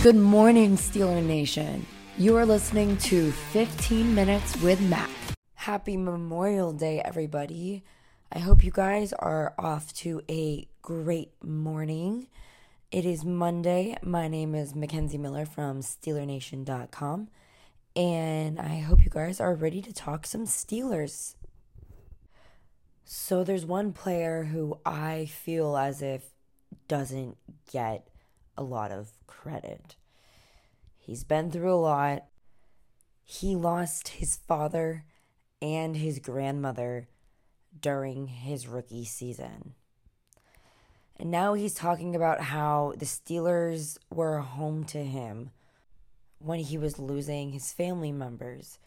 Good morning, Steeler Nation. You are listening to 15 Minutes with Mak. Happy Memorial Day, everybody. I hope you guys are off to a great morning. It is Monday. My name is Mackenzie Miller from SteelerNation.com, and I hope you guys are ready to talk some Steelers. So, there's one player who I feel as if doesn't get a lot of credit. He's been through a lot. He lost his father and his grandmother during his rookie season. And now he's talking about how the Steelers were home to him when he was losing his family members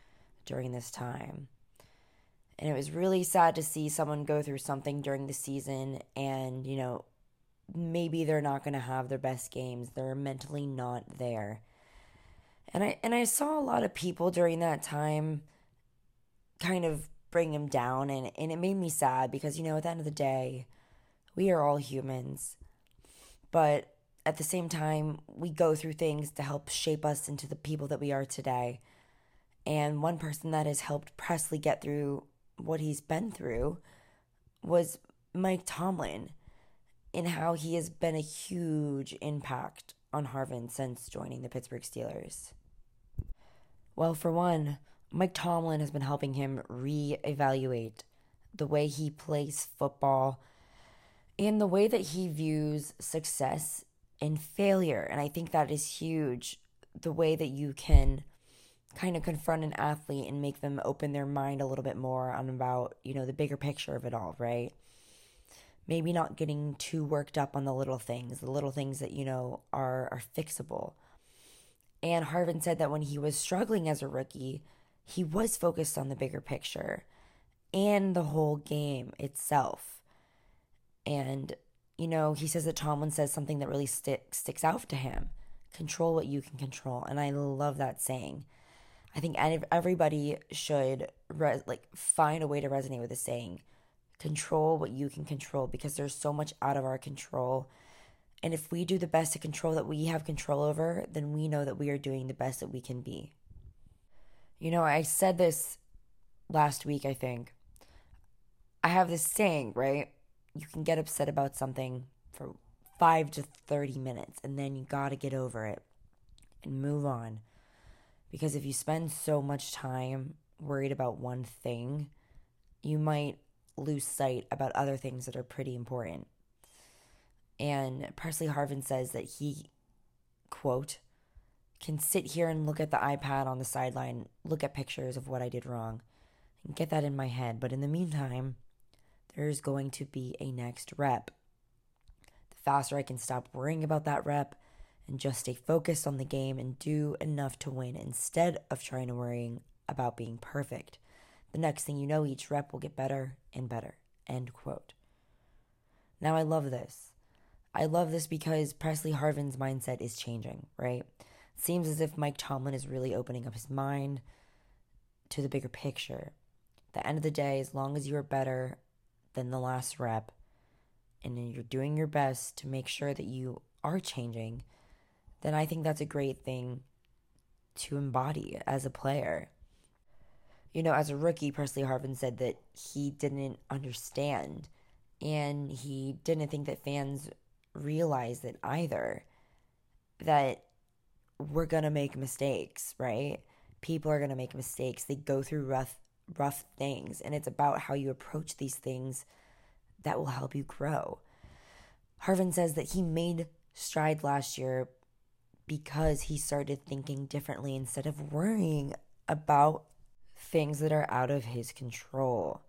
during this time. And it was really sad to see someone go through something during the season and, you know, maybe they're not going to have their best games. They're mentally not there. And I and I saw a lot of people during that time kind of bring him down and and it made me sad because you know at the end of the day we are all humans. But at the same time, we go through things to help shape us into the people that we are today. And one person that has helped Pressley get through what he's been through was Mike Tomlin in how he has been a huge impact on Harvin since joining the Pittsburgh Steelers. Well, for one, Mike Tomlin has been helping him reevaluate the way he plays football and the way that he views success and failure. And I think that is huge. The way that you can kind of confront an athlete and make them open their mind a little bit more on about, you know, the bigger picture of it all, right? Maybe not getting too worked up on the little things, the little things that, you know, are, are fixable. And Harvin said that when he was struggling as a rookie, he was focused on the bigger picture and the whole game itself. And, you know, he says that Tomlin says something that really stick, sticks out to him control what you can control. And I love that saying. I think everybody should re- like find a way to resonate with the saying control what you can control because there's so much out of our control. And if we do the best to control that we have control over, then we know that we are doing the best that we can be. You know, I said this last week, I think. I have this saying, right? You can get upset about something for five to 30 minutes, and then you got to get over it and move on. Because if you spend so much time worried about one thing, you might lose sight about other things that are pretty important. And Pressley Harvin says that he, quote, can sit here and look at the iPad on the sideline, look at pictures of what I did wrong, and get that in my head. But in the meantime, there's going to be a next rep. The faster I can stop worrying about that rep and just stay focused on the game and do enough to win instead of trying to worrying about being perfect. The next thing you know, each rep will get better and better. End quote. Now, I love this. I love this because Pressley Harvin's mindset is changing, right? Seems as if Mike Tomlin is really opening up his mind to the bigger picture. At the end of the day, as long as you are better than the last rep and you're doing your best to make sure that you are changing, then I think that's a great thing to embody as a player you know, as a rookie, Pressley Harvin said that he didn't understand and he didn't think that fans realized it either. That we're going to make mistakes, right? People are going to make mistakes. They go through rough rough things and it's about how you approach these things that will help you grow. Harvin says that he made stride last year because he started thinking differently instead of worrying about things that are out of his control.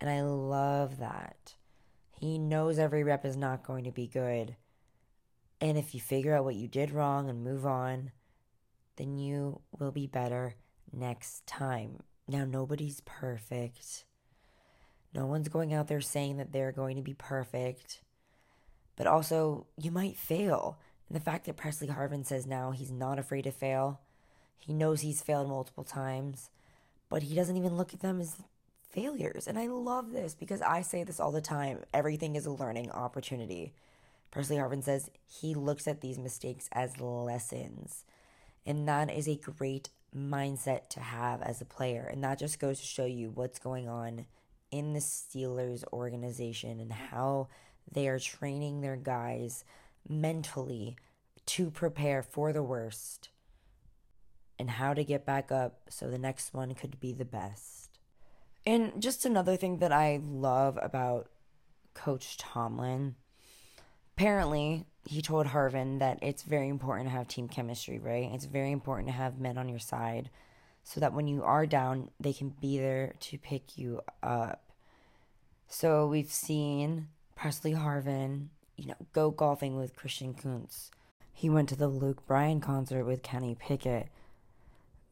And I love that. He knows every rep is not going to be good. And if you figure out what you did wrong and move on, then you will be better next time. Now, nobody's perfect. No one's going out there saying that they're going to be perfect. But also, you might fail. And the fact that Pressley Harvin says now he's not afraid to fail, he knows he's failed multiple times but he doesn't even look at them as failures. And I love this because I say this all the time everything is a learning opportunity. Pressley Harvin says he looks at these mistakes as lessons. And that is a great mindset to have as a player. And that just goes to show you what's going on in the Steelers organization and how they are training their guys mentally to prepare for the worst and how to get back up so the next one could be the best. And just another thing that I love about Coach Tomlin apparently he told Harvin that it's very important to have team chemistry, right? It's very important to have men on your side so that when you are down, they can be there to pick you up. So we've seen Pressley Harvin, you know, go golfing with Christian Kuntz. He went to the Luke Bryan concert with Kenny Pickett.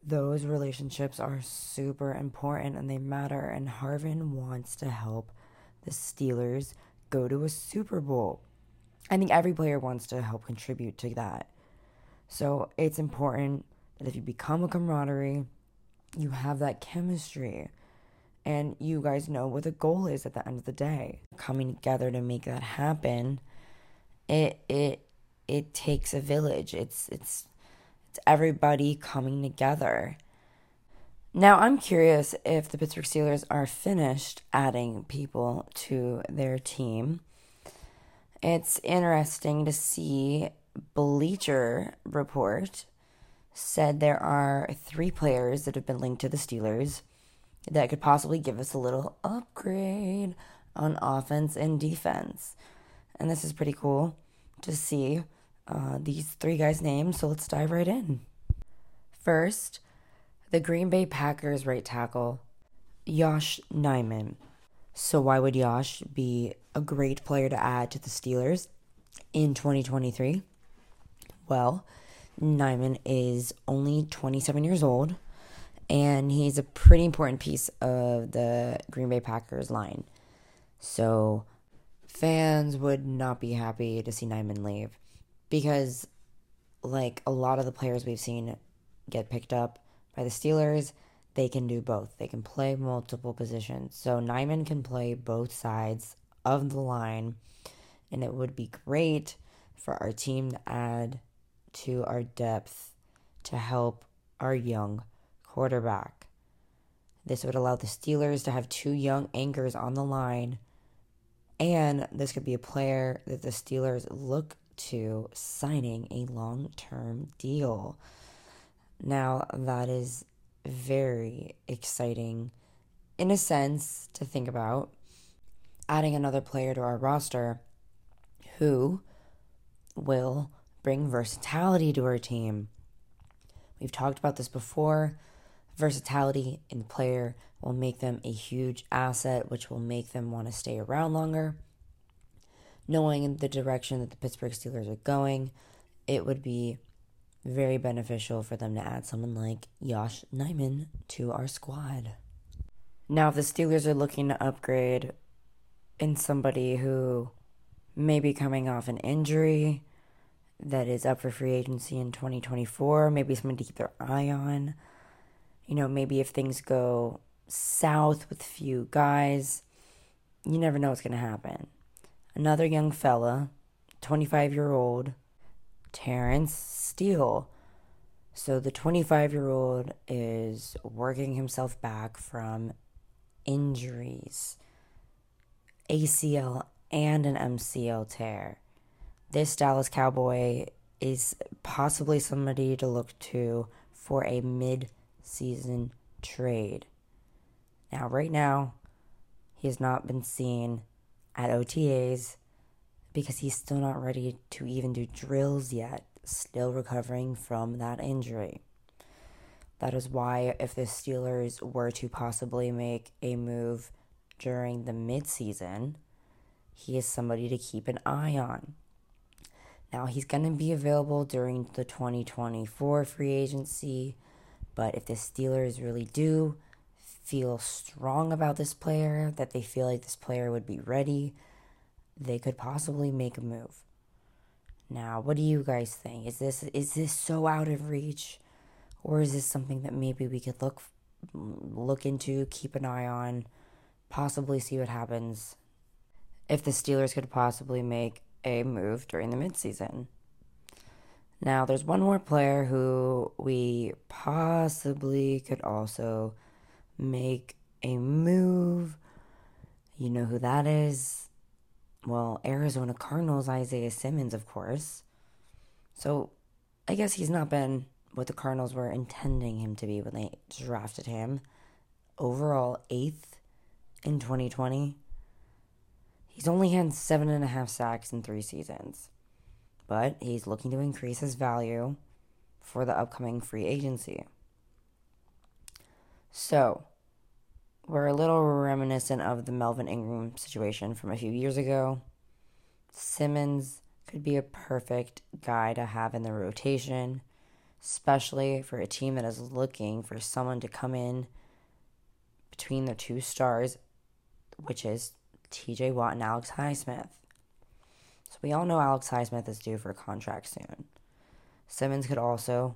Those relationships are super important and they matter, and Harvin wants to help the Steelers go to a Super Bowl. I think every player wants to help contribute to that. So it's important that if you become a camaraderie, you have that chemistry and you guys know what the goal is at the end of the day. Coming together to make that happen, it it it takes a village. It's it's everybody coming together. Now, I'm curious if the Pittsburgh Steelers are finished adding people to their team it's interesting to see Bleacher Report said there are three players that have been linked to the Steelers that could possibly give us a little upgrade on offense and defense. And this is pretty cool to see uh, these three guys' names. So let's dive right in. First, the Green Bay Packers right tackle, Yosh Nijman. So why would Yosh be a great player to add to the Steelers in 2023? Well, Nijman is only 27 years old, and he's a pretty important piece of the Green Bay Packers line. So fans would not be happy to see Nijman leave because, like a lot of the players we've seen get picked up by the Steelers, they can do both. They can play multiple positions. So Nijman can play both sides of the line, and it would be great for our team to add to our depth to help our young quarterback. This would allow the Steelers to have two young anchors on the line, and this could be a player that the Steelers look to signing a long term deal. Now, that is very exciting in a sense to think about adding another player to our roster who will bring versatility to our team. We've talked about this before. Versatility in the player will make them a huge asset, which will make them want to stay around longer. Knowing the direction that the Pittsburgh Steelers are going, it would be very beneficial for them to add someone like Josh Nijman to our squad. Now, if the Steelers are looking to upgrade in somebody who may be coming off an injury that is up for free agency in 2024, maybe someone to keep their eye on. You know, maybe if things go south with few guys, you never know what's going to happen. Another young fella, 25 year old, Terence Steele. So the 25 year old is working himself back from injuries, ACL, and an MCL tear. This Dallas Cowboy is possibly somebody to look to for a mid season trade. Now, right now, he has not been seen at OTAs because he's still not ready to even do drills yet, still recovering from that injury. That is why, if the Steelers were to possibly make a move during the midseason, he is somebody to keep an eye on. Now, he's going to be available during the 2024 free agency, but if the Steelers really do feel strong about this player, that they feel like this player would be ready they could possibly make a move. Now, what do you guys think? Is this is this so out of reach or is this something that maybe we could look look into, keep an eye on, possibly see what happens if the Steelers could possibly make a move during the midseason. Now, there's one more player who we possibly could also make a move. You know who that is? Well, Arizona Cardinals, Isaiah Simmons, of course. So I guess he's not been what the Cardinals were intending him to be when they drafted him. Overall, eighth in 2020. He's only had seven and a half sacks in three seasons, but he's looking to increase his value for the upcoming free agency. So, we're a little reminiscent of the Melvin Ingram situation from a few years ago. Simmons could be a perfect guy to have in the rotation, especially for a team that is looking for someone to come in between their two stars, which is TJ Watt and Alex Highsmith. So we all know Alex Highsmith is due for a contract soon. Simmons could also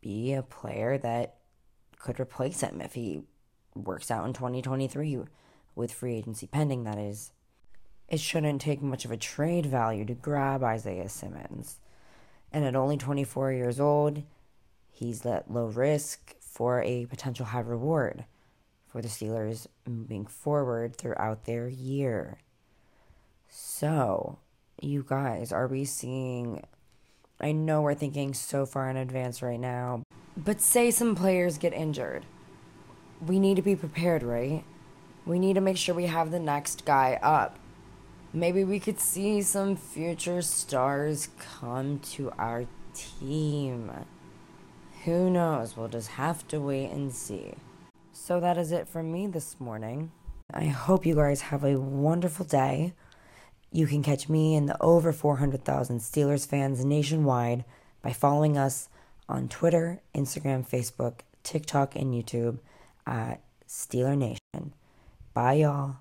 be a player that could replace him if he works out in 2023 with free agency pending, that is. It shouldn't take much of a trade value to grab Isaiah Simmons. And at only 24 years old, he's at low risk for a potential high reward for the Steelers moving forward throughout their year. So, you guys, are we seeing? I know we're thinking so far in advance right now, but say some players get injured. We need to be prepared, right? We need to make sure we have the next guy up. Maybe we could see some future stars come to our team. Who knows? We'll just have to wait and see. So that is it from me this morning. I hope you guys have a wonderful day. You can catch me and the over 400,000 Steelers fans nationwide by following us on Twitter, Instagram, Facebook, TikTok, and YouTube at Steeler Nation. Bye, y'all.